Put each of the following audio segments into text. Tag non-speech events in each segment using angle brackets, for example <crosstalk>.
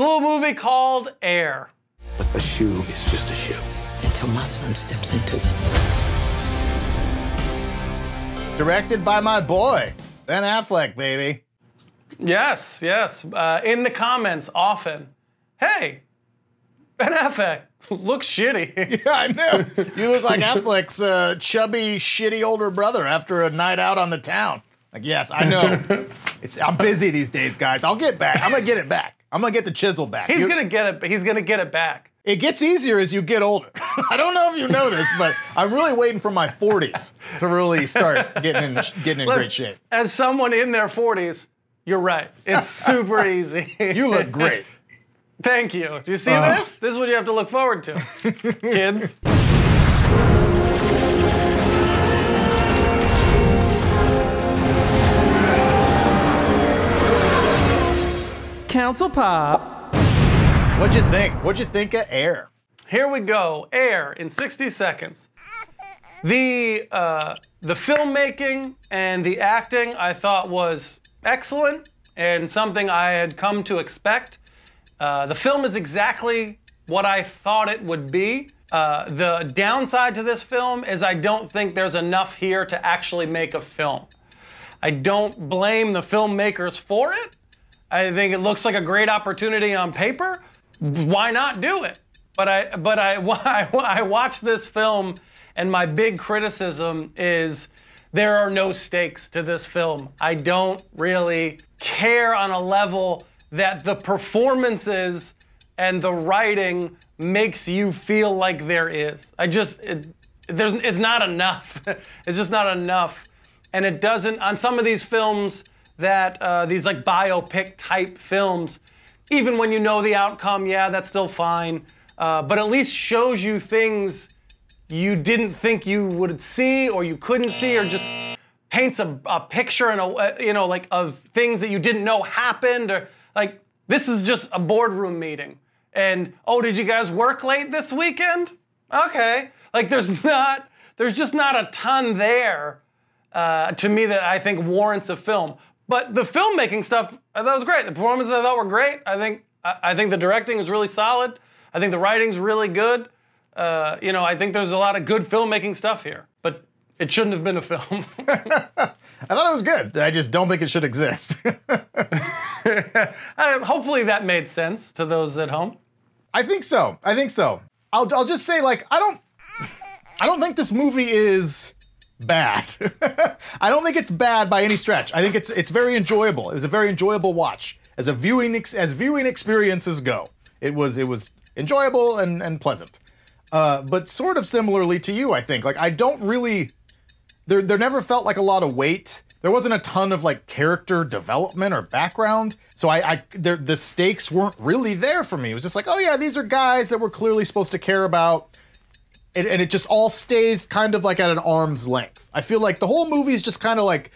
It's a little movie called Air. But a shoe is just a shoe. Until my son steps into it. Directed by my boy, Ben Affleck, baby. Yes, yes. Uh, in the comments often, hey, Ben Affleck <laughs> looks shitty. <laughs> Yeah, I know. You look like Affleck's uh, chubby, shitty older brother after a night out on the town. Like, yes, I know. <laughs> it's I'm busy these days, guys. I'll get back. I'm gonna get it back. I'm gonna get the chisel back. He's You- gonna get it. He's gonna get it back. It gets easier as you get older. <laughs> I don't know if you know this, but I'm really waiting for my 40s to really start getting in getting in Look, great shape. As someone in their 40s, you're right. It's <laughs> super easy. You look great. Thank you. Do you see Uh. this? This is what you have to look forward to, <laughs> kids. Council Pop. What'd you think? What'd you think of Air? Here we go. Air in 60 seconds. The uh, the filmmaking and the acting I thought was excellent and something I had come to expect. Uh, the film is exactly what I thought it would be. Uh, the downside to this film is I don't think there's enough here to actually make a film. I don't blame the filmmakers for it. I think it looks like a great opportunity on paper. Why not do it? But I, but <laughs> I, I, watched this film, and my big criticism is there are no stakes to this film. I don't really care on a level that the performances and the writing makes you feel like there is. I just, it, there's, it's not enough. <laughs> it's just not enough and it doesn't on some of these films that uh, these like biopic type films even when you know the outcome yeah that's still fine uh, but at least shows you things you didn't think you would see or you couldn't see or just paints a, a picture and a you know like of things that you didn't know happened or like this is just a boardroom meeting. And oh did you guys work late this weekend? Okay. Like there's <laughs> not there's just not a ton there uh, to me that I think warrants a film. But the filmmaking stuff I thought was great. The performances I thought were great. I think I, I think the directing was really solid. I think the writing's really good. Uh, you know, I think there's a lot of good filmmaking stuff here, but it shouldn't have been a film. <laughs> <laughs> I thought it was good. I just don't think it should exist. <laughs> Uh, hopefully that made sense to those at home. I think so. I think so. I'll, I'll just say like I don't I don't think this movie is bad. <laughs> I don't think it's bad by any stretch. I think it's it's very enjoyable. It was a very enjoyable watch as a viewing ex- as viewing experiences go. It was it was enjoyable and and pleasant. Uh, but sort of similarly to you, I think. Like I don't really there there never felt like a lot of weight. There wasn't a ton of like character development or background, so I, I there, the stakes weren't really there for me. It was just like, oh yeah, these are guys that we're clearly supposed to care about, and, and it just all stays kind of like at an arm's length. I feel like the whole movie is just kind of like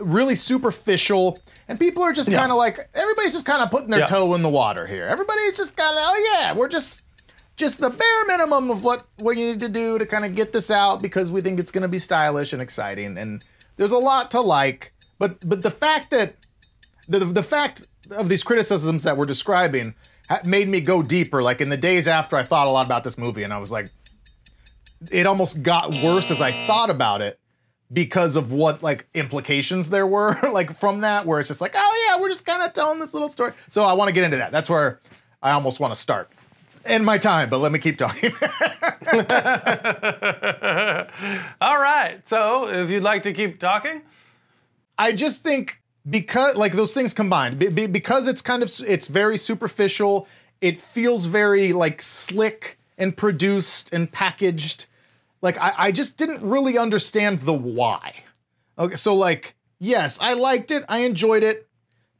really superficial, and people are just Yeah. kind of like everybody's just kind of putting their Yeah. toe in the water here. Everybody's just kind of, oh yeah, we're just just the bare minimum of what what you need to do to kind of get this out because we think it's going to be stylish and exciting and there's a lot to like but but the fact that the the fact of these criticisms that we're describing made me go deeper like in the days after I thought a lot about this movie and I was like it almost got worse as I thought about it because of what like implications there were <laughs> like from that where it's just like oh yeah we're just kind of telling this little story so I want to get into that that's where I almost want to start end my time but let me keep talking <laughs> <laughs> All right. So if you'd like to keep talking, I just think because like those things combined, be- be- because it's kind of it's very superficial. It feels very like slick and produced and packaged. Like I, I just didn't really understand the why. Okay, so like yes, I liked it, I enjoyed it,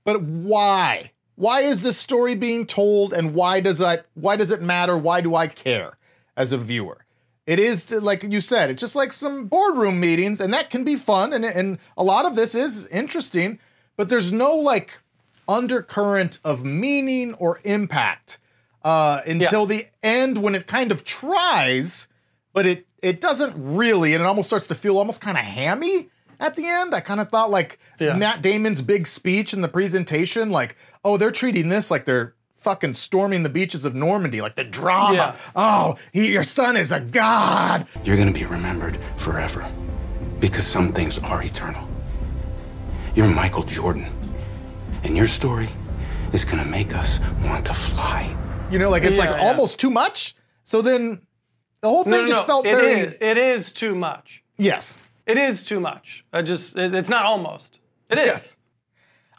but why? Why is this story being told, and why does I why does it matter? Why do I care as a viewer? It is like you said, it's just like some boardroom meetings, and that can be fun, and and a lot of this is interesting, but there's no like undercurrent of meaning or impact uh, until the end when it kind of tries, but it it doesn't really, and it almost starts to feel almost kind of hammy at the end. I kind of thought like Yeah. Matt Damon's big speech in the presentation, like, oh, they're treating this like they're fucking storming the beaches of Normandy, like the drama. Yeah. Oh, he, your son is a god. You're gonna be remembered forever. Because some things are eternal. You're Michael Jordan. And your story is gonna make us want to fly. You know, like it's like Yeah, yeah. almost too much. So then the whole thing No, no, just no. felt It very is- it is too much. yes. It is too much. I just, it- it's not almost. It is. Yes.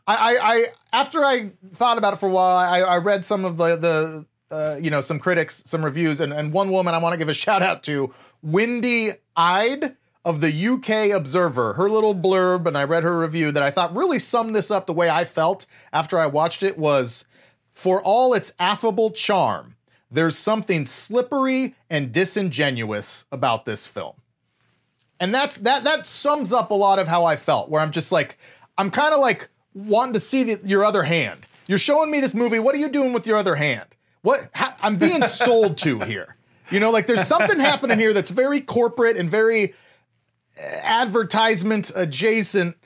I, I, I after I thought about it for a while, I, I read some of the the uh, you know some critics, some reviews, and, and one woman I want to give a shout out to, Wendy Ide of the UK Observer. Her little blurb, and I read her review that I thought really summed this up the way I felt after I watched it was, for all its affable charm, there's something slippery and disingenuous about this film and that's that that sums up a lot of how I felt. Where I'm just like, I'm kind of like wanting to see the, your other hand. You're showing me this movie. What are you doing with your other hand? What ha, I'm being <laughs> sold to here. You know, like there's something happening here that's very corporate and very uh, advertisement adjacent.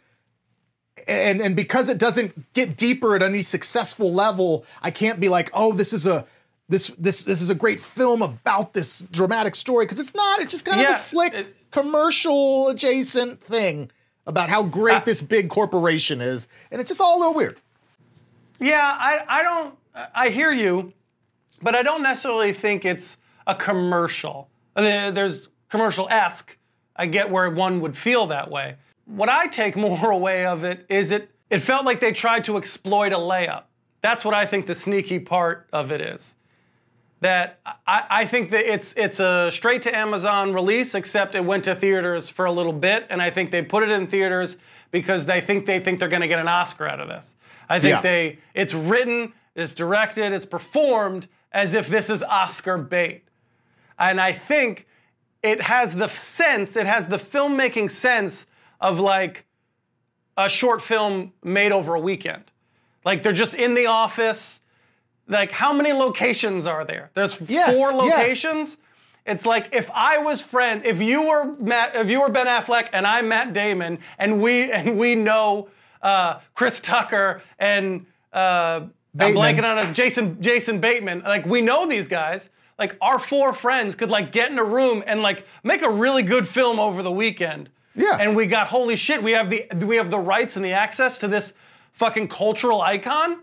And and because it doesn't get deeper at any successful level, I can't be like, oh, this is a this this this is a great film about this dramatic story because it's not. It's just kind of a slick it- commercial adjacent thing about how great uh, this big corporation is, and it's just all a little weird. Yeah, I, I don't, I hear you, but I don't necessarily think it's a commercial. I mean, there's commercial esque. I get where one would feel that way. What I take <laughs> more away of it is it, it felt like they tried to exploit a layup. That's what I think the sneaky part of it is. That I, I think that it's it's a straight to Amazon release, except it went to theaters for a little bit, and I think they put it in theaters because they think they think they're going to get an Oscar out of this. I think Yeah. they it's written, it's directed, it's performed as if this is Oscar bait, and I think it has the sense, it has the filmmaking sense of like a short film made over a weekend. Like they're just in the office. Like how many locations are there? There's Yes, four yes. locations. It's like if I was friend, if you were Matt, if you were Ben Affleck and I'm Matt Damon, and we and we know uh, Chris Tucker and uh, I'm blanking on us Jason Jason Bateman. Like we know these guys. Like our four friends could like get in a room and like make a really good film over the weekend. Yeah. And we got holy shit. We have the we have the rights and the access to this fucking cultural icon.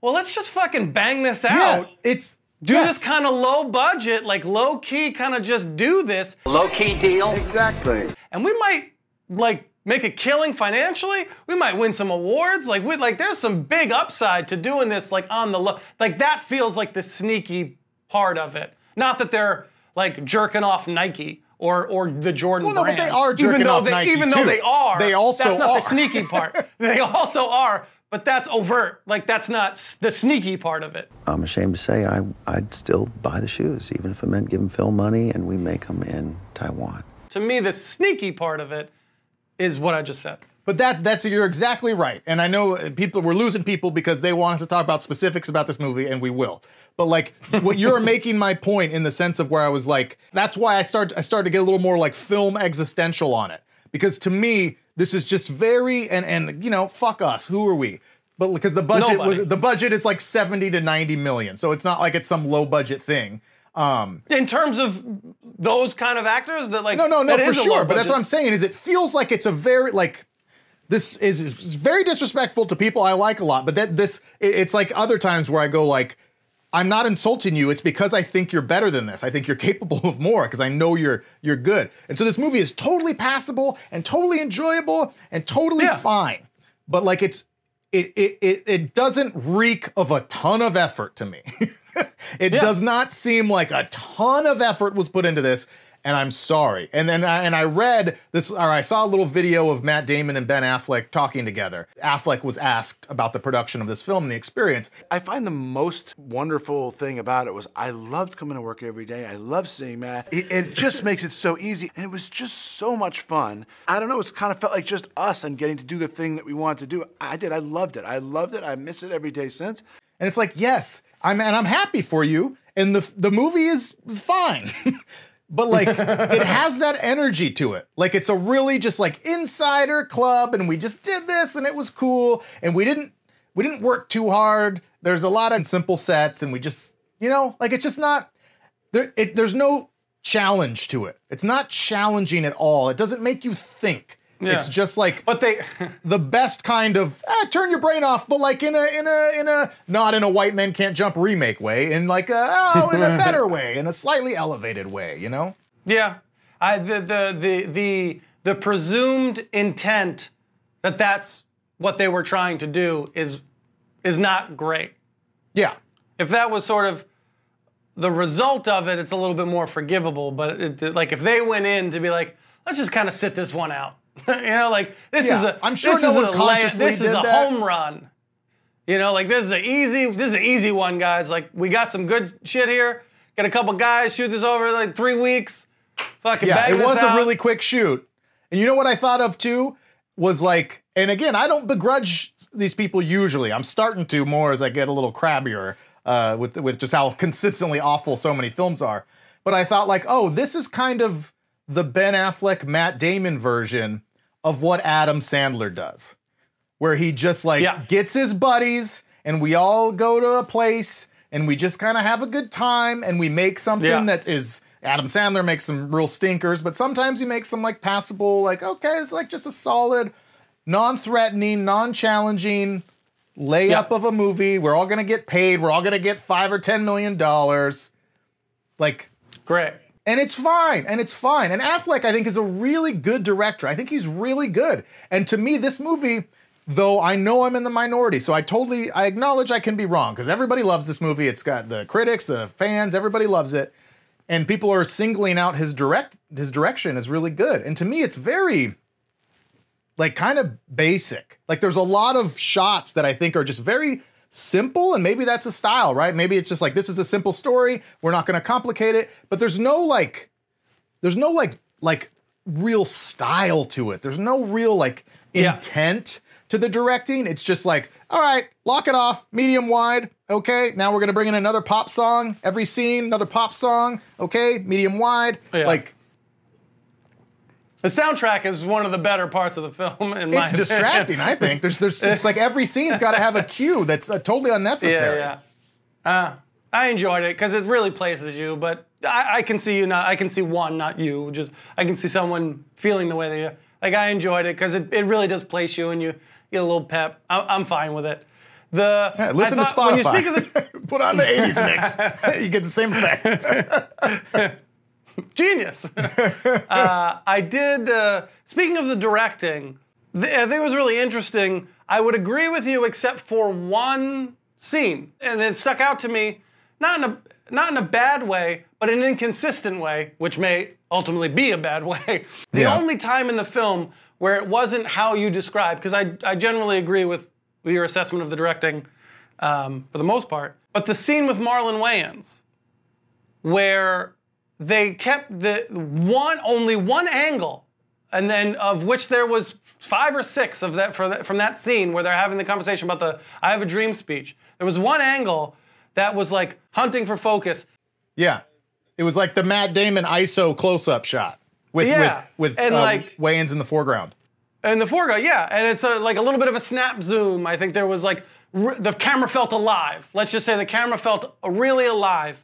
Well, let's just fucking bang this out. Yeah, it's do yes. this kind of low budget, like low key, kind of just do this, Low key deal. Exactly. and we might like make a killing financially. We might win some awards. Like we like, there's some big upside to doing this like on the low. Like that feels like the sneaky part of it. Not that they're like jerking off Nike. Or, or the Jordan Well, no, but they are even jerking though off they, Nike, Even though too. they are, They also that's not are. the sneaky part. <laughs> they also are, but that's overt. Like that's not s- the sneaky part of it. I'm ashamed to say I, I'd still buy the shoes, even if it meant giving Phil money and we make them in Taiwan. To me, the sneaky part of it is what I just said. But that that's you're exactly right. And I know uh, people we're losing people because they want us to talk about specifics about this movie, and we will. But like <laughs> what you're making my point in the sense of where I was like, that's why I start I started to get a little more like film existential on it. Because to me, this is just very and and you know, fuck us. Who are we? But because the budget Nobody. was the budget is like 70 to 90 million. So it's not like it's some low budget thing. Um In terms of those kind of actors, that like no, no, no, for sure. But that's what I'm saying is it feels like it's a very like this is, is very disrespectful to people I like a lot. But that this it- it's like other times where I go like I'm not insulting you. It's because I think you're better than this. I think you're <laughs> capable of more because I know you're you're good. And so this movie is totally passable and totally enjoyable and totally Yeah. fine. But like it's it it it, it doesn't reek of a ton of effort to me. <laughs> it Yeah. does not seem like a ton of effort was put into this, and I'm sorry. And then I, and I read this, or I saw a little video of Matt Damon and Ben Affleck talking together. Affleck was asked about the production of this film and the experience. I find the most wonderful thing about it was I loved coming to work every day. I love seeing Matt. It, it just makes it so easy, and it was just so much fun. I don't know. It's kind of felt like just us and getting to do the thing that we wanted to do. I did. I loved it. I loved it. I miss it every day since. And it's like, yes, I'm and I'm happy for you. And the the movie is fine. <laughs> but like it <laughs> has that energy to it. Like it's a really just like insider club and we just did this and it was cool and we didn't we didn't work too hard. There's a lot of simple sets, and we just, you know, like it's just not there. It, there's no challenge to it. It's not challenging at all. It doesn't make you think. It's just like But they, <laughs> the best kind of ah, turn your brain off, but like in a in a in a not in a white men can't jump remake way, in like a oh in a <laughs> better way, in a slightly elevated way, you know? yeah, I the the the the the presumed intent that that's what they were trying to do is is not great. Yeah. If that was sort of the result of it, it's a little bit more forgivable. But it, like if they went in to be like, let's just kind of sit this one out, <laughs> you know, like this is a I'm sure this no is one a consciously this is a that. home run. You know, like this is an easy this is an easy one, guys. Like we got some good shit here. Get a couple guys shoot this over like three weeks. Fucking Yeah, it was out. a really quick shoot. And you know what I thought of too? Was like, and again, I don't begrudge these people usually. I'm starting to more as I get a little crabbier uh, with with just how <laughs> consistently awful so many films are. But I thought like, oh, this is kind of the Ben Affleck, Matt Damon version of what Adam Sandler does, where he just like Yeah. gets his buddies and we all go to a place and we just kind of have a good time and we make something Yeah. that is Adam Sandler makes some real stinkers, but sometimes he makes some like passable, like okay, it's like just a solid, non-threatening, non-challenging layup Yeah. of a movie. We're all gonna get paid. We're all gonna get five or ten million dollars. Like great. And it's fine, and it's fine. And Affleck, I think, is a really good director. I think he's really good. And to me, this movie, though I know I'm in the minority, so I totally I acknowledge I can be wrong because everybody loves this movie. It's got the critics, the fans, everybody loves it, and people are singling out his direct his direction is really good. And to me, it's very like kind of basic. Like there's a lot of shots that I think are just very simple and maybe that's a style, right? Maybe it's just like this is a simple story, we're not going to complicate it, but there's no like there's no like like real style to it. There's no real like Yeah. intent to the directing. It's just like, all right, lock it off, medium wide. Okay, now we're gonna bring in another pop song every scene, another pop song. Okay, medium wide. Yeah. Like The soundtrack is one of the better parts of the film. In it's distracting. I think there's there's it's like every scene's got to have a cue that's uh, totally unnecessary. Yeah, yeah. Uh, I enjoyed it because it really places you, but I, I can see you not. I can see one, not you. Just I can see someone feeling the way that you. Like I enjoyed it because it, it really does place you and you get a little pep. I'm, I'm fine with it. The Yeah, listen I to thought- When you Spotify. speak of the, <laughs> Put on the 80s mix. <laughs> you get the same effect. <laughs> <laughs> Genius. <laughs> uh, I did. Uh, speaking of the directing, th- I think it was really interesting. I would agree with you, except for one scene, and it stuck out to me, not in a not in a bad way, but in an inconsistent way, which may ultimately be a bad <laughs> way. the Yeah. only time in the film where it wasn't how you described, because I I generally agree with, with your assessment of the directing, um, for the most part, but the scene with Marlon Wayans where they kept the one only one angle and then of which there was five or six of that, from that scene where they're having the conversation about the I have a dream speech. There was one angle that was like hunting for focus. yeah. It was like the Matt Damon ISO close up shot with, Yeah, with, with and uh, like- Wayans in the foreground. In the foreground, yeah, and it's a, like a little bit of a snap zoom. I think there was like r- the camera felt alive. Let's just say the camera felt really alive.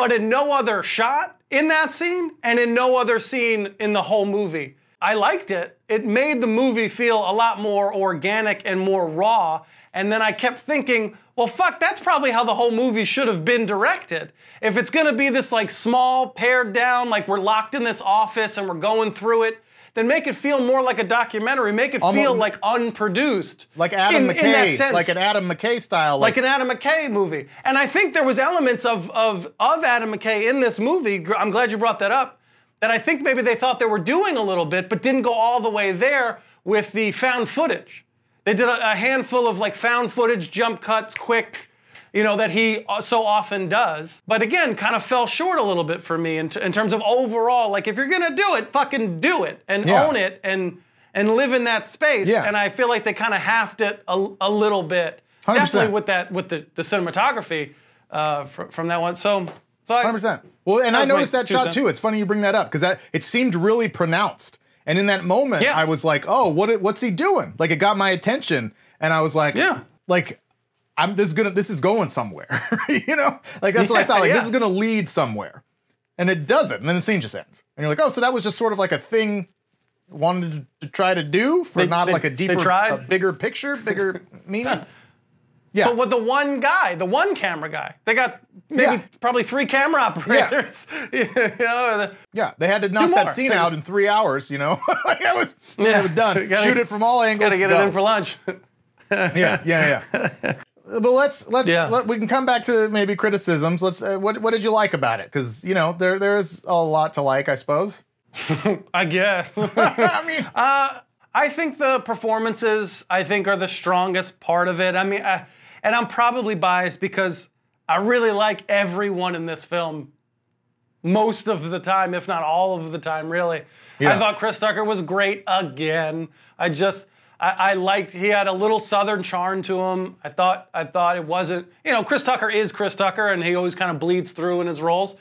But in no other shot in that scene, and in no other scene in the whole movie. I liked it. It made the movie feel a lot more organic and more raw. And then I kept thinking, well, fuck, that's probably how the whole movie should have been directed. If it's gonna be this like small, pared down, like we're locked in this office and we're going through it, then make it feel more like a documentary. Make it Almo- feel like unproduced. Like Adam in, in McKay, sense like an Adam McKay style. like an Adam McKay movie. And I think there was elements of of of Adam McKay in this movie. I'm glad you brought that up. That I think maybe they thought they were doing a little bit, but didn't go all the way there with the found footage. They did a, a handful of like found footage, jump cuts, quick, you know, that he uh, so often does. But again, kind of fell short a little bit for me in, t- in terms of overall. Like, if you're gonna do it, fucking do it and Yeah. own it and and live in that space. Yeah. And I feel like they kind of halved it a, a little bit. 100%. Definitely with that with the, the cinematography uh, fr- from that one. So so I, Hundred percent. Well, and I noticed that shot cents. too. It's funny you bring that up because that it seemed really pronounced. And in that moment, Yeah. I was like, "Oh, what? What's he doing?" Like it got my attention. and I was like, Yeah. like I'm this is gonna this is going somewhere, <laughs> you know, like that's what I thought. Like this is gonna lead somewhere, and it doesn't. And then the scene just ends, and you're like, oh, so that was just sort of like a thing wanted to try to do for They- not they- like a deeper, a bigger picture, bigger <laughs> meaning. Yeah. But with the one guy, the one camera guy, they got maybe Yeah. probably three camera operators. <laughs> you know, Yeah, they had to knock that scene out in three hours. You know, like that was yeah, was done. Gotta- Shoot it from all angles. gotta get go. it in for lunch. yeah, yeah, yeah. But let's let's Yeah. let, we can come back to maybe criticisms. Let's. Uh, what what did you like about it? Because you know there there is a lot to like, I suppose. <laughs> I guess. <laughs> I mean, <laughs> I think the performances, I think, are the strongest part of it. I mean, I, and I'm probably biased because I really like everyone in this film most of the time, if not all of the time, really. Yeah. I thought Chris Tucker was great again. I just, I, I liked he had a little Southern charm to him. I thought, I thought it wasn't, you know, Chris Tucker is Chris Tucker, and he always kind of bleeds through in his roles.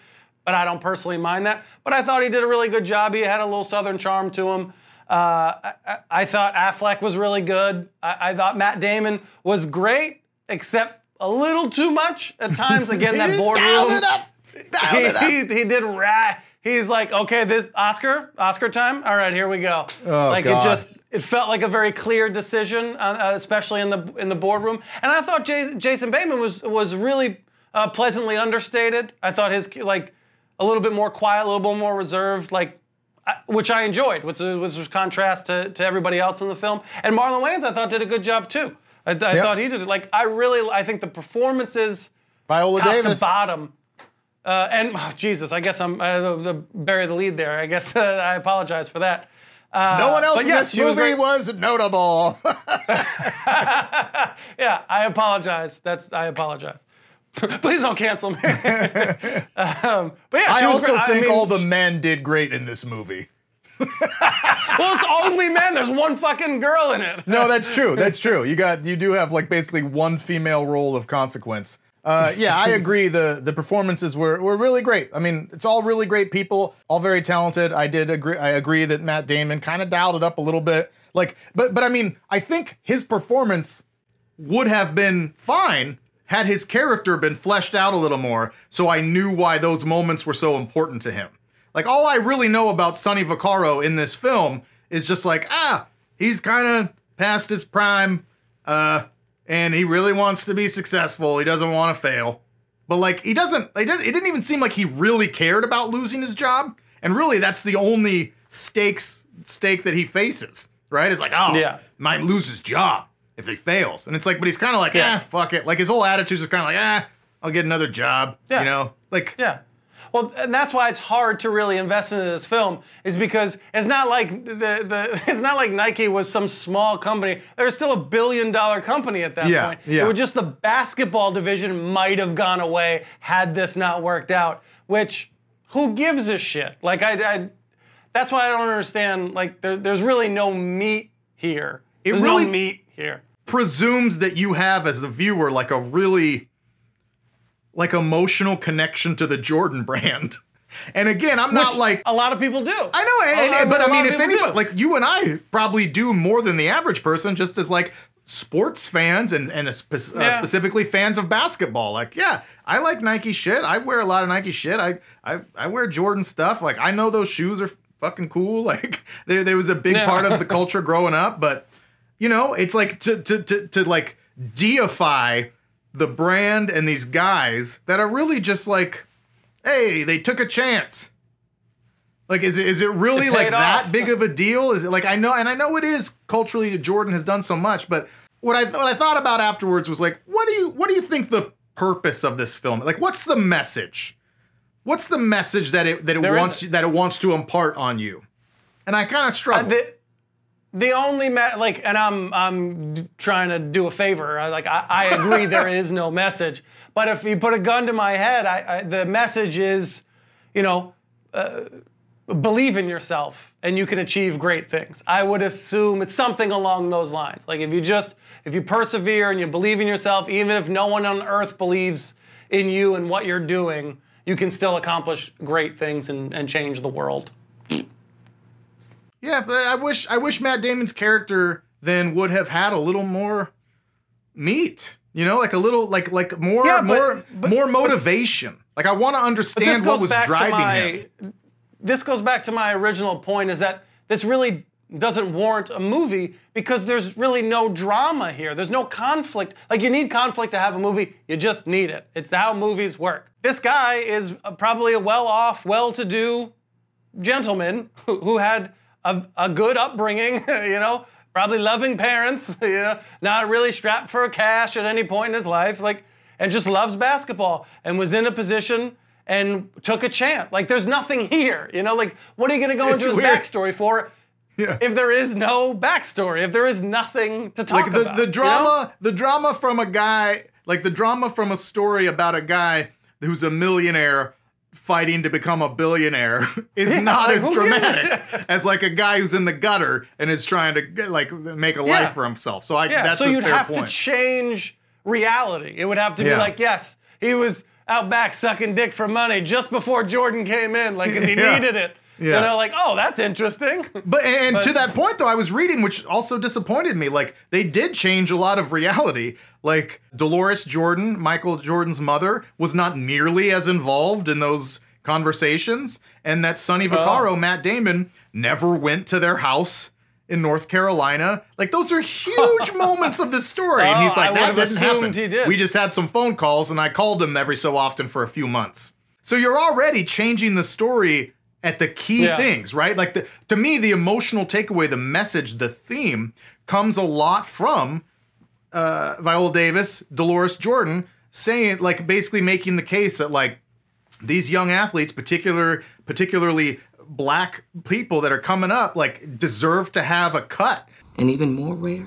But I don't personally mind that. But I thought he did a really good job. He had a little Southern charm to him. Uh, I, I- thought Affleck was really good. I, I thought Matt Damon was great, except a little too much at times. Again, that <laughs> boardroom <laughs> he, it up. he, he did rat. He's like, okay, this Oscar, Oscar time. All right, here we go. Oh, like God. it just, it felt like a very clear decision, uh, uh, especially in the in the boardroom. And I thought Jas- Jason Bateman was was really uh, pleasantly understated. I thought his like a little bit more quiet, a little bit more reserved, like. I- Which I enjoyed, which was was contrast to, to everybody else in the film. And Marlon Wayans, I thought, did a good job too. I, I Yep. thought he did it. Like I really, I think the performances Viola top Davis. to bottom. Uh, and oh, Jesus, I guess I'm uh, the, the bury the lead there. I guess uh, <laughs> I apologize for that. Uh, No one else in yes, this she was movie was, notable. <laughs> Yeah, I apologize. That's I apologize. <laughs> Please don't cancel me. um, but yeah, I also think mean, all the men did great in this movie. well, it's only men. There's one fucking girl in it. No, that's true. That's true. You got you do have like basically one female role of consequence. Uh, yeah, I <laughs> agree. The the performances were were really great. I mean, it's all really great people, all very talented. I did agree. I agree that Matt Damon kind of dialed it up a little bit. Like, but but I mean, I think his performance would have been fine had his character been fleshed out a little more. So I knew why those moments were so important to him. Like all I really know about Sonny Vaccaro in this film is just like, ah, he's kind of past his prime, uh, and he really wants to be successful. He doesn't want to fail. But like he doesn't, it didn't, it didn't even seem like he really cared about losing his job. And really, that's the only stakes stake that he faces, right? Is like, oh, Yeah. might lose his job if he fails. And it's like, but he's kind of like, Yeah. ah, fuck it. Like his whole attitude is kind of like, ah, I'll get another job. Yeah. You know, like, Yeah. Well, and that's why it's hard to really invest into this film, is because it's not like the, the <laughs> it's not like Nike was some small company. They're still a billion dollar company at that Yeah, point. yeah. It was just the basketball division might have gone away had this not worked out. Which who gives a shit? Like I, I that's why I don't understand. Like there, there's really no meat here. It there's really- no meat here. presumes that you have as the viewer like a really like emotional connection to the Jordan brand. <laughs> And again, I'm not like a lot of people do. I know, and, and- but I mean, if anybody do. like you and I probably do more than the average person, just as like sports fans and and spe- uh, specifically fans of basketball. Like, yeah, I like Nike shit. I wear a lot of Nike shit. I I I wear Jordan stuff. Like, I know those shoes are fucking cool. <laughs> Like, there there was a big Yeah. part of the <laughs> culture growing up, but you know, it's like to to to to like deify the brand and these guys that are really just like, hey, they took a chance. Like, is it is it really It like that off. big of a deal? Is it like I know, and I know it is culturally. Jordan has done so much, but what I what I thought about afterwards was like, what do you what do you think the purpose of this film? Like, what's the message? What's the message that it that it There wants isn't. that it wants to impart on you? And I kind of Uh, struggle. the, the only me- like, and I'm I'm trying to do a favor. I, like I, I agree there <laughs> is no message, but if you put a gun to my head, I, I, the message is, you know, uh, believe in yourself and you can achieve great things. I would assume it's something along those lines. Like if you just if you persevere and you believe in yourself, even if no one on earth believes in you and what you're doing, you can still accomplish great things and, and change the world. Yeah, but I wish I wish Matt Damon's character then would have had a little more meat. You know, like a little, like like more Yeah, but- more but- more motivation. Like I want to understand what was driving my, him. This goes back to my original point: is that this really doesn't warrant a movie because there's really no drama here. There's no conflict. Like you need conflict to have a movie. You just need it. It's how movies work. This guy is probably a well-off, well-to-do gentleman who, who had a, a good upbringing. <laughs> You know, probably loving parents. <laughs> You know, not really strapped for cash at any point in his life. Like and just loves basketball and was in a position and took a chance. Like there's nothing here, you know. Like what are you going to go It's into his weird. backstory for Yeah. if there is no backstory? If there is nothing to talk like the, about? the you know? drama the drama from a guy like the drama from a story about a guy who's a millionaire fighting to become a billionaire <laughs> is not like, as who gives a dramatic <laughs> as like a guy who's in the gutter and is trying to like make a Yeah. life for himself so i Yeah. that's so you'd have point to change reality. It would have to be like, yes, he was out back sucking dick for money just before Jordan came in, like, because he <laughs> Yeah. needed it. Yeah. You know, like, oh, that's interesting. But and But- to that point though, I was reading, which also disappointed me. Like they did change a lot of reality. Like Deloris Jordan, Michael Jordan's mother, was not nearly as involved in those conversations, and that Sonny Oh. Vaccaro, Matt Damon, never went to their house in North Carolina. Like those are huge <laughs> moments of the story. and oh, he's Oh, like, I that didn't happen. he did." We just had some phone calls, and I called him every so often for a few months. So you're already changing the story at the key Yeah. things, right? Like the, to me, the emotional takeaway, the message, the theme comes a lot from uh, Viola Davis, Deloris Jordan, saying like basically making the case that like these young athletes, particular particularly black people that are coming up, like deserve to have a cut. And even more rare,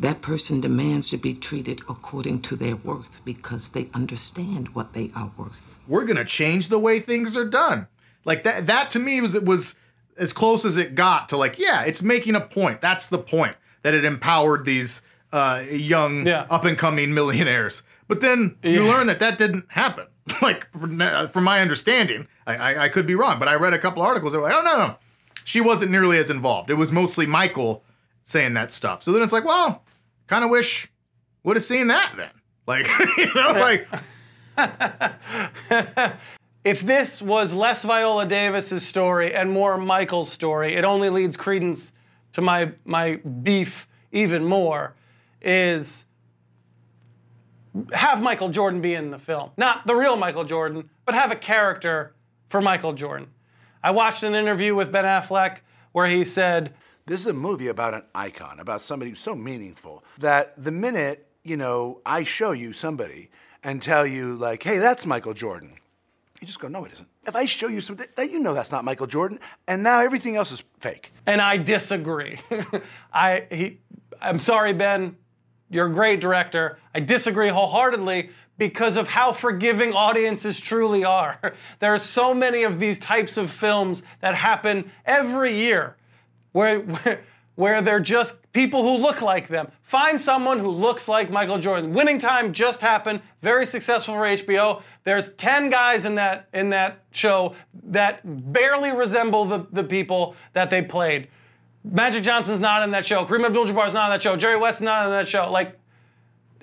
that person demands to be treated according to their worth because they understand what they are worth. We're gonna change the way things are done. Like that. That to me was it was as close as it got to like yeah, it's making a point. That's the point that it empowered these uh, young Yeah. up and coming millionaires. But then you learn that that didn't happen. <laughs> like from my understanding, I, I, I could be wrong, but I read a couple articles that were like, oh no, no, she wasn't nearly as involved. It was mostly Michael saying that stuff. So then it's like, well, kind of wish would have seen that then. Like <laughs> you know, like <laughs> if this was less Viola Davis's story and more Michael's story, it only leads credence to my my beef even more. Is have Michael Jordan be in the film, not the real Michael Jordan, but have a character for Michael Jordan. I watched an interview with Ben Affleck where he said, This is a movie about an icon, about somebody who's so meaningful that the minute, you know, I show you somebody and tell you, like, hey, that's Michael Jordan, you just go, no, it isn't. If I show you something that you know that's not Michael Jordan, and now everything else is fake. and I disagree. <laughs> I he, I'm sorry, Ben. You're a great director. I disagree wholeheartedly because of how forgiving audiences truly are. <laughs> There are so many of these types of films that happen every year where, <laughs> where, where they're just people who look like them. Find someone who looks like Michael Jordan. Winning Time just happened, very successful for HBO. There's 10 guys in that in that show that barely resemble the, the people that they played. Magic Johnson's not in that show. Kareem Abdul-Jabbar's not in that show. Jerry West's not in that show. Like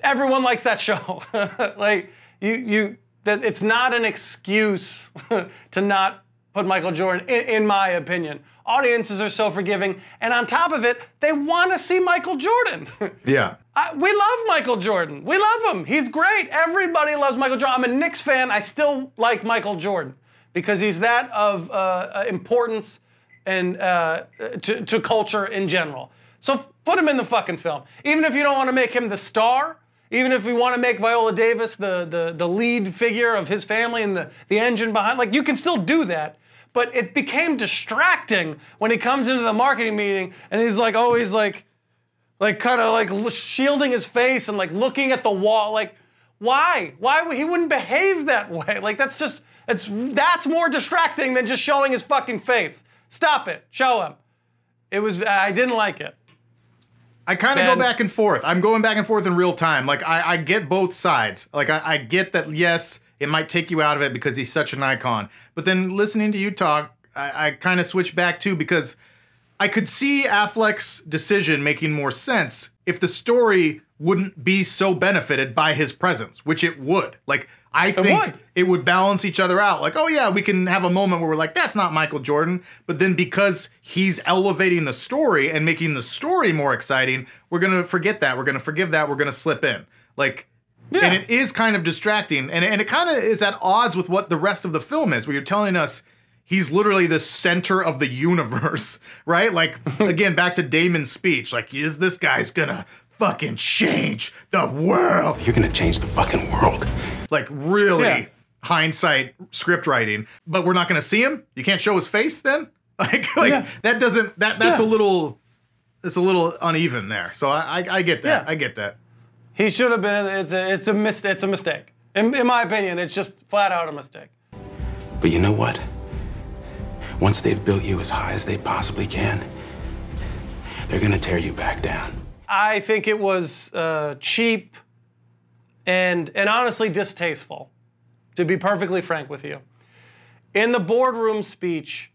everyone likes that show. <laughs> like you, you, that it's not an excuse <laughs> to not put Michael Jordan, in, in my opinion. Audiences are so forgiving, and on top of it, they want to see Michael Jordan. <laughs> yeah. I, we love Michael Jordan. We love him. He's great. Everybody loves Michael Jordan. I'm a Knicks fan. I still like Michael Jordan because he's that of uh, importance and uh, to, to culture in general. So put him in the fucking film. Even if you don't want to make him the star, even if we want to make Viola Davis the, the, the lead figure of his family and the, the engine behind, like you can still do that. But it became distracting when he comes into the marketing meeting and he's like always like, like kind of like shielding his face and like looking at the wall like why? Why he wouldn't behave that <laughs> way? Like that's just it's that's more distracting than just showing his fucking face. Stop it. Show him. It was i didn't like it I kind of go back and forth. I'm going back and forth in real time. Like I, I get both sides. Like I, I get that yes, it might take you out of it because he's such an icon. But then listening to you talk, I, I kind of switch back too because I could see Affleck's decision making more sense if the story wouldn't be so benefited by his presence, which it would. Like I think would. it would balance each other out. Like, oh yeah, we can have a moment where we're like, that's not Michael Jordan. But then because he's elevating the story and making the story more exciting, we're gonna forget that. We're gonna forgive that. We're gonna slip in. Like Yeah. and it is kind of distracting. And, and it kind of is at odds with what the rest of the film is, where you're telling us he's literally the center of the universe, <laughs> right? Like, <laughs> again, back to Damon's speech. Like, is this guy's gonna fucking change the world? You're gonna change the fucking world. Like, really Yeah. hindsight script writing. But we're not gonna see him? You can't show his face then? <laughs> Like, like Yeah. that doesn't, that that's a Yeah. little, it's a little uneven there. So I, I, I get that. Yeah. I get that. He should have been. It's a it's a mis- It's a mistake. In, in my opinion, it's just flat out a mistake. But you know what? Once they've built you as high as they possibly can, they're gonna tear you back down. I think it was uh, cheap and and honestly distasteful, to be perfectly frank with you. In the boardroom speech,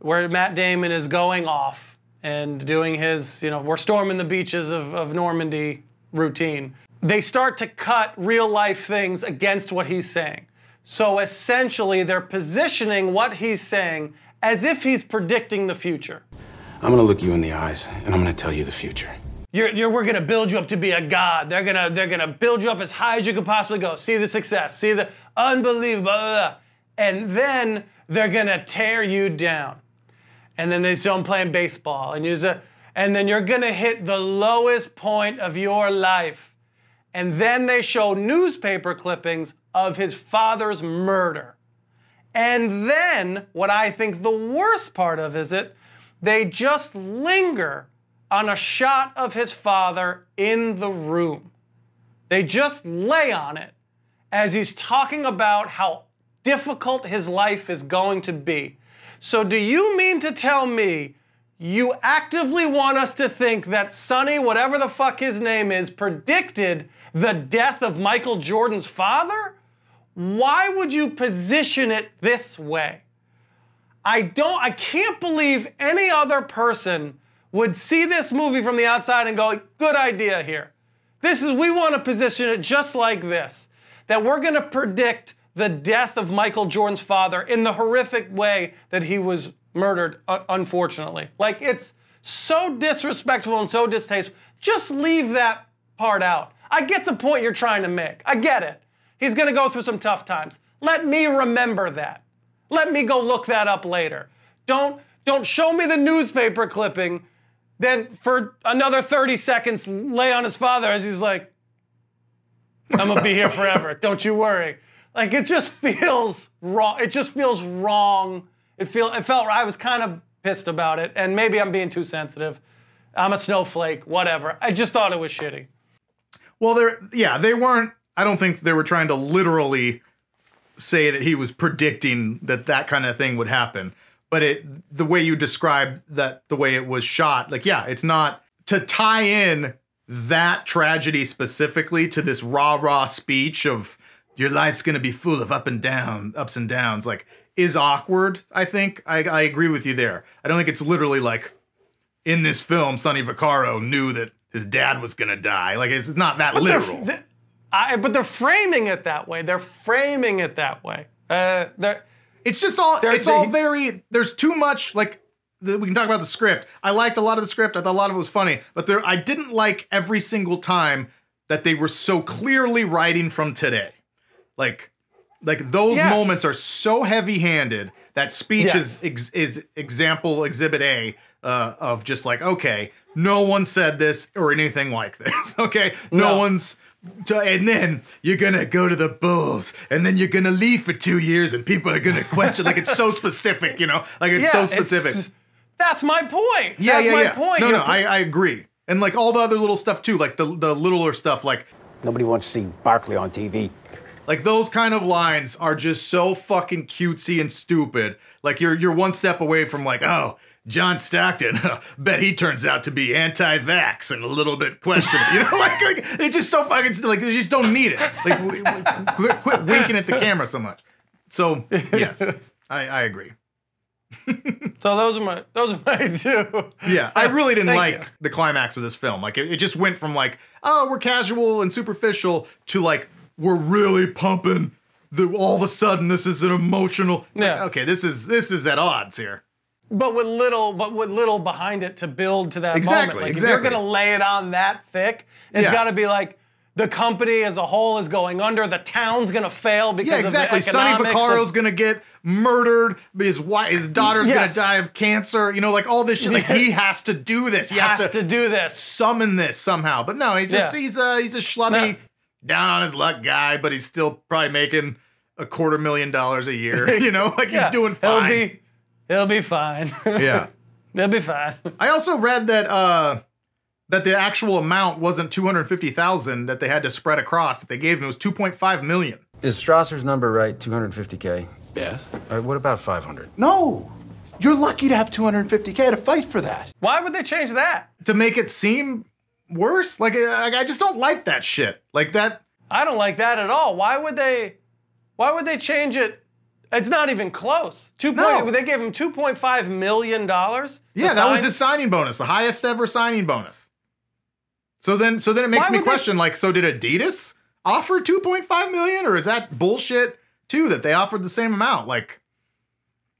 where Matt Damon is going off and doing his, you know, we're storming the beaches of, of Normandy routine, they start to cut real life things against what he's saying. So essentially, they're positioning what he's saying as if he's predicting the future. I'm gonna look you in the eyes and I'm gonna tell you the future. You're, you're, we're gonna build you up to be a god. They're gonna, they're gonna build you up as high as you could possibly go. See the success, see the unbelievable, blah, blah, blah. and then they're gonna tear you down. And then they him playing baseball, and you're, and then you're gonna hit the lowest point of your life. And then they show newspaper clippings of his father's murder. And then, what I think the worst part of is it, they just linger on a shot of his father in the room. They just lay on it as he's talking about how difficult his life is going to be. So, do you mean to tell me you actively want us to think that Sonny, whatever the fuck his name is, predicted the death of Michael Jordan's father? Why would you position it this way? I don't, I can't believe any other person would see this movie from the outside and go, good idea here. This is, we want to position it just like this that we're going to predict the death of Michael Jordan's father in the horrific way that he was murdered, uh, unfortunately. Like, it's so disrespectful and so distasteful. Just leave that part out. I get the point you're trying to make. I get it. He's going to go through some tough times. Let me remember that. Let me go look that up later. Don't don't show me the newspaper clipping, then for another 30 seconds lay on his father as he's like, I'm gonna be here <laughs> forever. Don't you worry. Like it just feels wrong. It just feels wrong. It feel it felt I was kind of pissed about it, and maybe I'm being too sensitive. I'm a snowflake, whatever. I just thought it was shitty. Well, they're yeah, they weren't. I don't think they were trying to literally say that he was predicting that that kind of thing would happen. But it, the way you described that, the way it was shot, like yeah, it's not to tie in that tragedy specifically to this rah rah speech of your life's gonna be full of up and down, ups and downs. Like is awkward. I think I, I agree with you there. I don't think it's literally like in this film, Sonny Vaccaro knew that his dad was gonna die. Like it's not that they're- literal. th- I, but they're framing it that way. They're framing it that way. Uh, they're, It's just all. There- it's all very. There's too much. Like the, we can talk about the script. I liked a lot of the script. I thought a lot of it was funny, but there I didn't like every single time that they were so clearly writing from today. Like, like those Yes. moments are so heavy-handed. That speech Yes. is ex, is example exhibit A uh, of just like okay, no one said this or anything like <laughs> this. Okay, no, No. one's. To, and then you're gonna go to the Bulls, and then you're gonna leave for two years, and people are gonna question. like it's so <laughs> specific, you know, like it's so specific. it's- that's my point. yeah, that's yeah, my yeah. point. No, You're no, pu- I, I agree, and like all the other little stuff too, like the the littler stuff, like Nobody wants to see Barkley on TV. like those kind of lines are just so fucking cutesy and stupid. Like you're you're one step away from like, oh, John Stockton, <laughs> bet he turns out to be anti-vax and a little bit questionable. You know, <laughs> like, like it's just so fucking like you just don't need it. Like w- w- quit, quit winking at the camera so much. So yes, I, I agree. so those are my those are my <laughs> two. Yeah, I really didn't like you. the climax of this film. Like, it, it just went from like, oh, we're casual and superficial to like, we're really pumping. The all of a sudden, this is an emotional. it's like, Yeah. okay, this is this is at odds here. But with little, but with little behind it to build to that Exactly, moment. Like if you're gonna lay it on that thick, it's Yeah. got to be like the company as a whole is going under. The town's gonna fail because Yeah, exactly. of the Sonny Vaccaro's of- gonna get murdered. His wife, his daughter's Yes. gonna die of cancer. You know, like all this shit. Like <laughs> he has to do this. He has has, to do this. summon this somehow. But no, he's just Yeah. he's a he's a schlubby, No. down on his luck guy. But he's still probably making a quarter million dollars a year. <laughs> You know, like Yeah, he's doing He'll fine. be, he'll be fine. <laughs> yeah. he'll be fine. I also read that uh that the actual amount wasn't 250,000 that they had to spread across that they gave him it was 2.5 million. Is Strasser's number right? 250K? Yeah. All right, what about 500? No. You're lucky to have 250K to fight for that. Why would they change that? To make it seem worse? Like I, I just don't like that shit. Like that I don't like that at all. Why would they? Why would they change it? It's not even close. Two No. point. They gave him two point five million dollars. Yeah, that was his signing bonus, the highest ever signing bonus. So then so then it makes Why me would they- question like so did Adidas offer 2.5 million or is that bullshit too that they offered the same amount? Like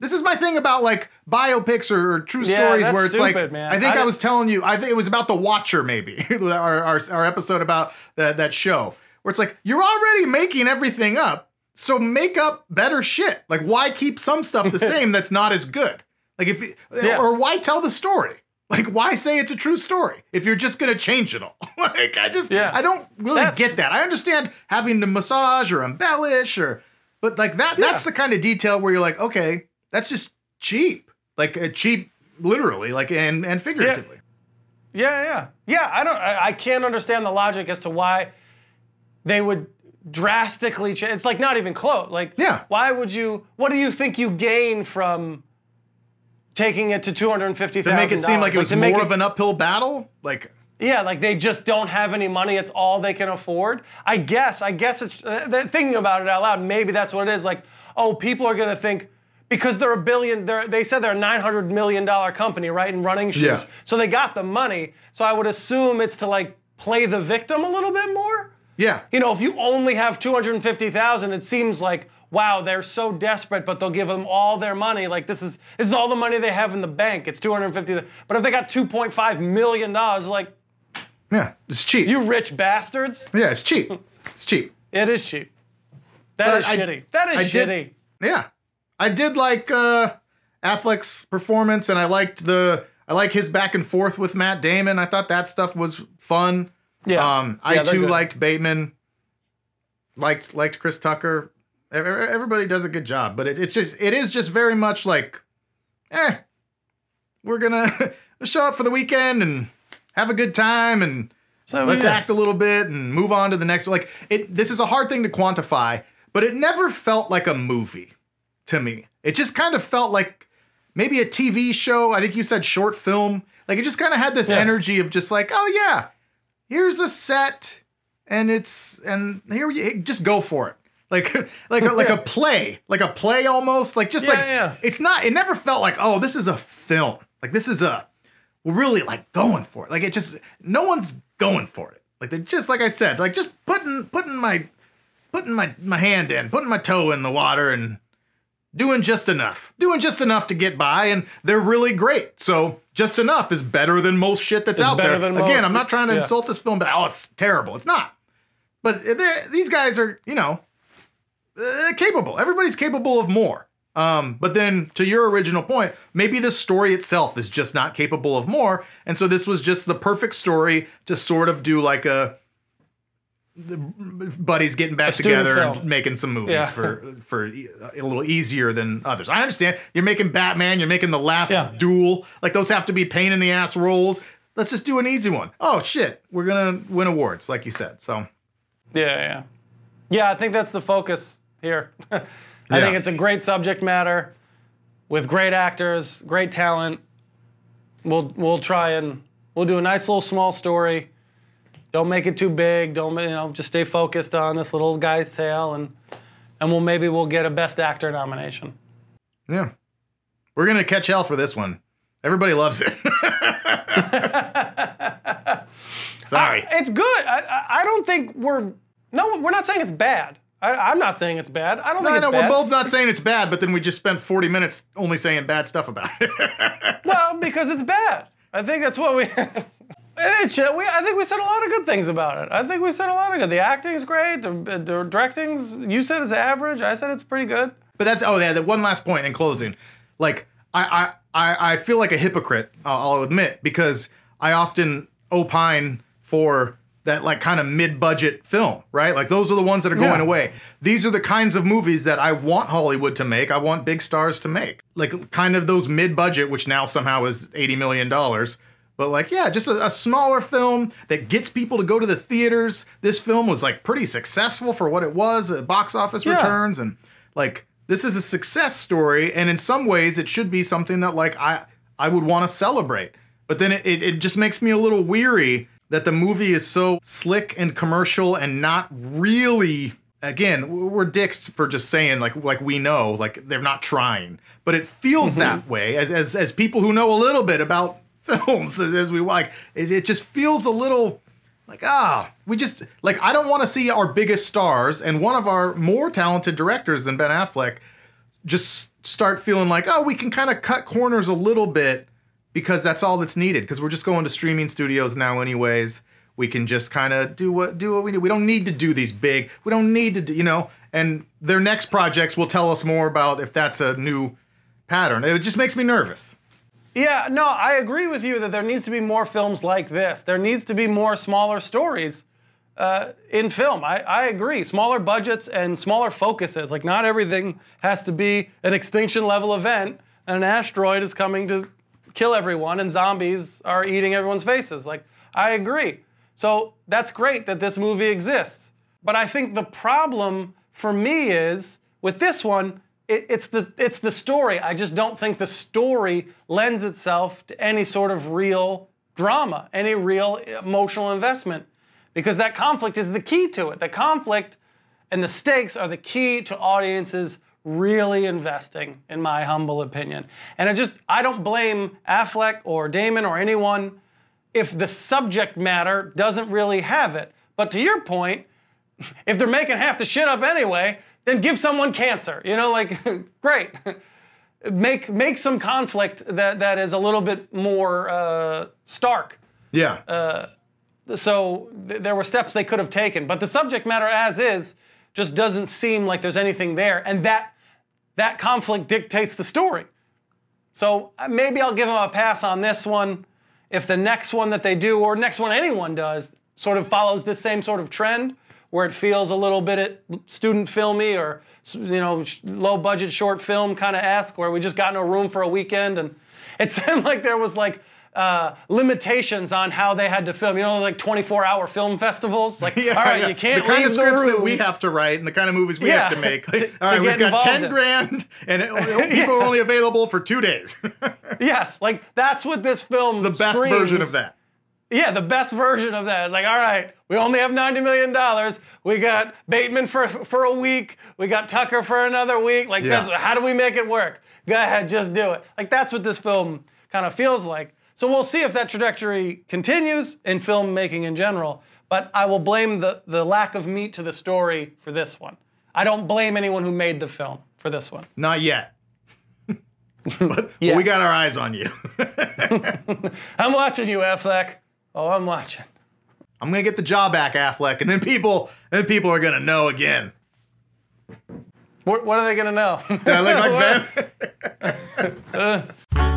this is my thing about like biopics or, or true Yeah, stories where it's like stupid, man. I think I I, was telling you I think it was about The Watcher maybe <laughs> our, our our episode about that that show where it's like you're already making everything up so make up better shit like why keep some stuff the <laughs> same that's not as good like if you- Yeah. or why tell the story like why say it's a true story if you're just gonna change it all <laughs> like i just Yeah. i don't really That's- get that i understand having to massage or embellish or but like that that's the kind of detail where you're like okay that's just cheap like uh, cheap literally like and and figuratively Yeah, yeah, yeah. I don't. I, I can't understand the logic as to why they would drastically change. It's like not even close. Like, Yeah. Why would you? What do you think you gain from taking it to two hundred fifty to thousand? make it seem like it was more make of an uphill battle like Yeah, like they just don't have any money. It's all they can afford. I guess. I guess it's uh, thinking about it out loud. Maybe that's what it is. Like, oh, people are gonna think because they're a billion. They're, they said they're a nine hundred million dollar company, right, in running shoes. Yeah. So they got the money. So I would assume it's to like play the victim a little bit more. Yeah You know, if you only have two hundred and fifty thousand, it seems like wow, they're so desperate, but they'll give them all their money. Like this is this is all the money they have in the bank. It's two hundred and fifty. But if they got two point five million dollars, like yeah it's cheap you rich bastards. yeah it's cheap it's cheap It is cheap. That But is I- shitty. That is I shitty. did- Yeah. I did like uh Affleck's performance and I liked the I like his back and forth with Matt Damon. I thought that stuff was fun. Yeah. Um I Yeah, too good. liked Bateman. Liked liked Chris Tucker. Ev- ev- Everybody does a good job, but it, it's just it is just very much like eh we're gonna <laughs> show up for the weekend and have a good time and So, let's yeah. act a little bit and move on to the next like it this is a hard thing to quantify but it never felt like a movie to me it just kind of felt like maybe a tv show i think you said short film like it just kind of had this Yeah. energy of just like oh yeah here's a set and it's and here you just go for it like <laughs> like a, like a <laughs> play like a play almost like just Yeah, like yeah. it's not it never felt like oh this is a film like this is a we're really like going for it. Like it just no one's going for it. Like they're just like I said, like just putting putting my putting my my hand in, putting my toe in the water and doing just enough. Doing just enough to get by and they're really great. So just enough is better than most shit that's It's out there. Again, most. I'm not trying to Yeah. insult this film, but oh, it's terrible. It's not. But these guys are, you know, uh, capable. Everybody's capable of more. Um, but then to your original point, maybe the story itself is just not capable of more. And so this was just the perfect story to sort of do like a buddies getting back together and making some movies Yeah. for for a little easier than others. I understand you're making Batman, you're making the last Yeah. duel. Like those have to be pain in the ass roles. Let's just do an easy one. Oh shit, we're gonna win awards, like you said. So Yeah, yeah. Yeah, I think that's the focus here. <laughs> I Yeah. think it's a great subject matter with great actors, great talent. We'll we'll try and we'll do a nice little small story. Don't make it too big. Don't you know? Just stay focused on this little guy's tale, and and we'll maybe we'll get a best actor nomination. yeah, We're gonna catch hell for this one. Everybody loves it. <laughs> Sorry. It's good. I, I, I don't think we're. No, we're not saying it's bad. I, I'm not saying it's bad. I don't No, think it's no, bad. we're both not saying it's bad, but then we just spent 40 minutes only saying bad stuff about it. <laughs> Well, because it's bad. I think that's what we. <laughs> It. We, I think we said a lot of good things about it. I think we said a lot of good. The acting's great. The, the directing's. You said it's average. I said it's pretty good. But that's oh yeah. The one last point in closing, like I I I, I feel like a hypocrite. I'll, I'll admit because I often opine for that like kind of mid-budget film, right? Like those are the ones that are going Yeah. away. These are the kinds of movies that I want Hollywood to make. I want big stars to make. Like kind of those mid-budget, which now somehow is eighty million dollars. But like, yeah, just a, a smaller film that gets people to go to the theaters. This film was like pretty successful for what it was, uh, box office Yeah. returns, and like this is a success story. And in some ways, it should be something that like I I would want to celebrate. But then it, it, it just makes me a little weary that the movie is so slick and commercial and not really. Again, we're dicks for just saying like like we know like they're not trying, but it feels that way as as as people who know a little bit about films as, as we like. Is it just feels a little like ah we just like I don't want to see our biggest stars and one of our more talented directors than Ben Affleck just start feeling like oh we can kind of cut corners a little bit because that's all that's needed because we're just going to streaming studios now anyways. We can just kind of do what do what we do we don't need to do these big we don't need to do you know? And their next projects will tell us more about if that's a new pattern. It just makes me nervous Yeah, no, I agree with you that there needs to be more films like this. There needs to be more smaller stories uh, in film. I, I agree. Smaller budgets and smaller focuses. Like, not everything has to be an extinction level event and an asteroid is coming to kill everyone and zombies are eating everyone's faces. Like, I agree. So that's great that this movie exists. But I think the problem for me is with this one, it, it's the it's the story. I just don't think the story lends itself to any sort of real drama, any real emotional investment, because that conflict is the key to it. The conflict and the stakes are the key to audiences really investing, in my humble opinion. And I just I don't blame Affleck or Damon or anyone if the subject matter doesn't really have it. But to your point, <laughs> if they're making half the shit up anyway, then give someone cancer. You know, like <laughs> great. make make some conflict that that is a little bit more uh, stark. yeah So th- there were steps they could have taken, but the subject matter as is just doesn't seem like there's anything there, and that that conflict dictates the story. So uh, maybe I'll give them a pass on this one. If the next one that they do, or next one anyone does, sort of follows this same sort of trend, where it feels a little bit student filmy or you know low budget short film kind of esque, where we just got in a room for a weekend and <laughs> it seemed like there was like uh, limitations on how they had to film. You know, like 24 hour film festivals. Like, <laughs> Yeah, all right, yeah. you can't the kind of scripts the room. that we have to write and the kind of movies we have to make. <laughs> Like, to all right, we've got ten in. grand, and it, people are only available for two days. Yes, like that's what this film. the best version of that. Yeah, the best version of that. It's like, all right, we only have ninety million dollars. We got Bateman for for a week. We got Tucker for another week. Like, Yeah. that's how do we make it work? Go ahead, just do it. Like that's what this film kind of feels like. So we'll see if that trajectory continues in filmmaking in general. But I will blame the the lack of meat to the story for this one. I don't blame anyone who made the film for this one. Not yet. <laughs> but, but Yeah. we got our eyes on you. <laughs> I'm watching you, Affleck. Oh, I'm watching. I'm gonna get the job back, Affleck, and then people, then people are gonna know again. What, what are they gonna know? Did I look like <laughs> Ben? <laughs>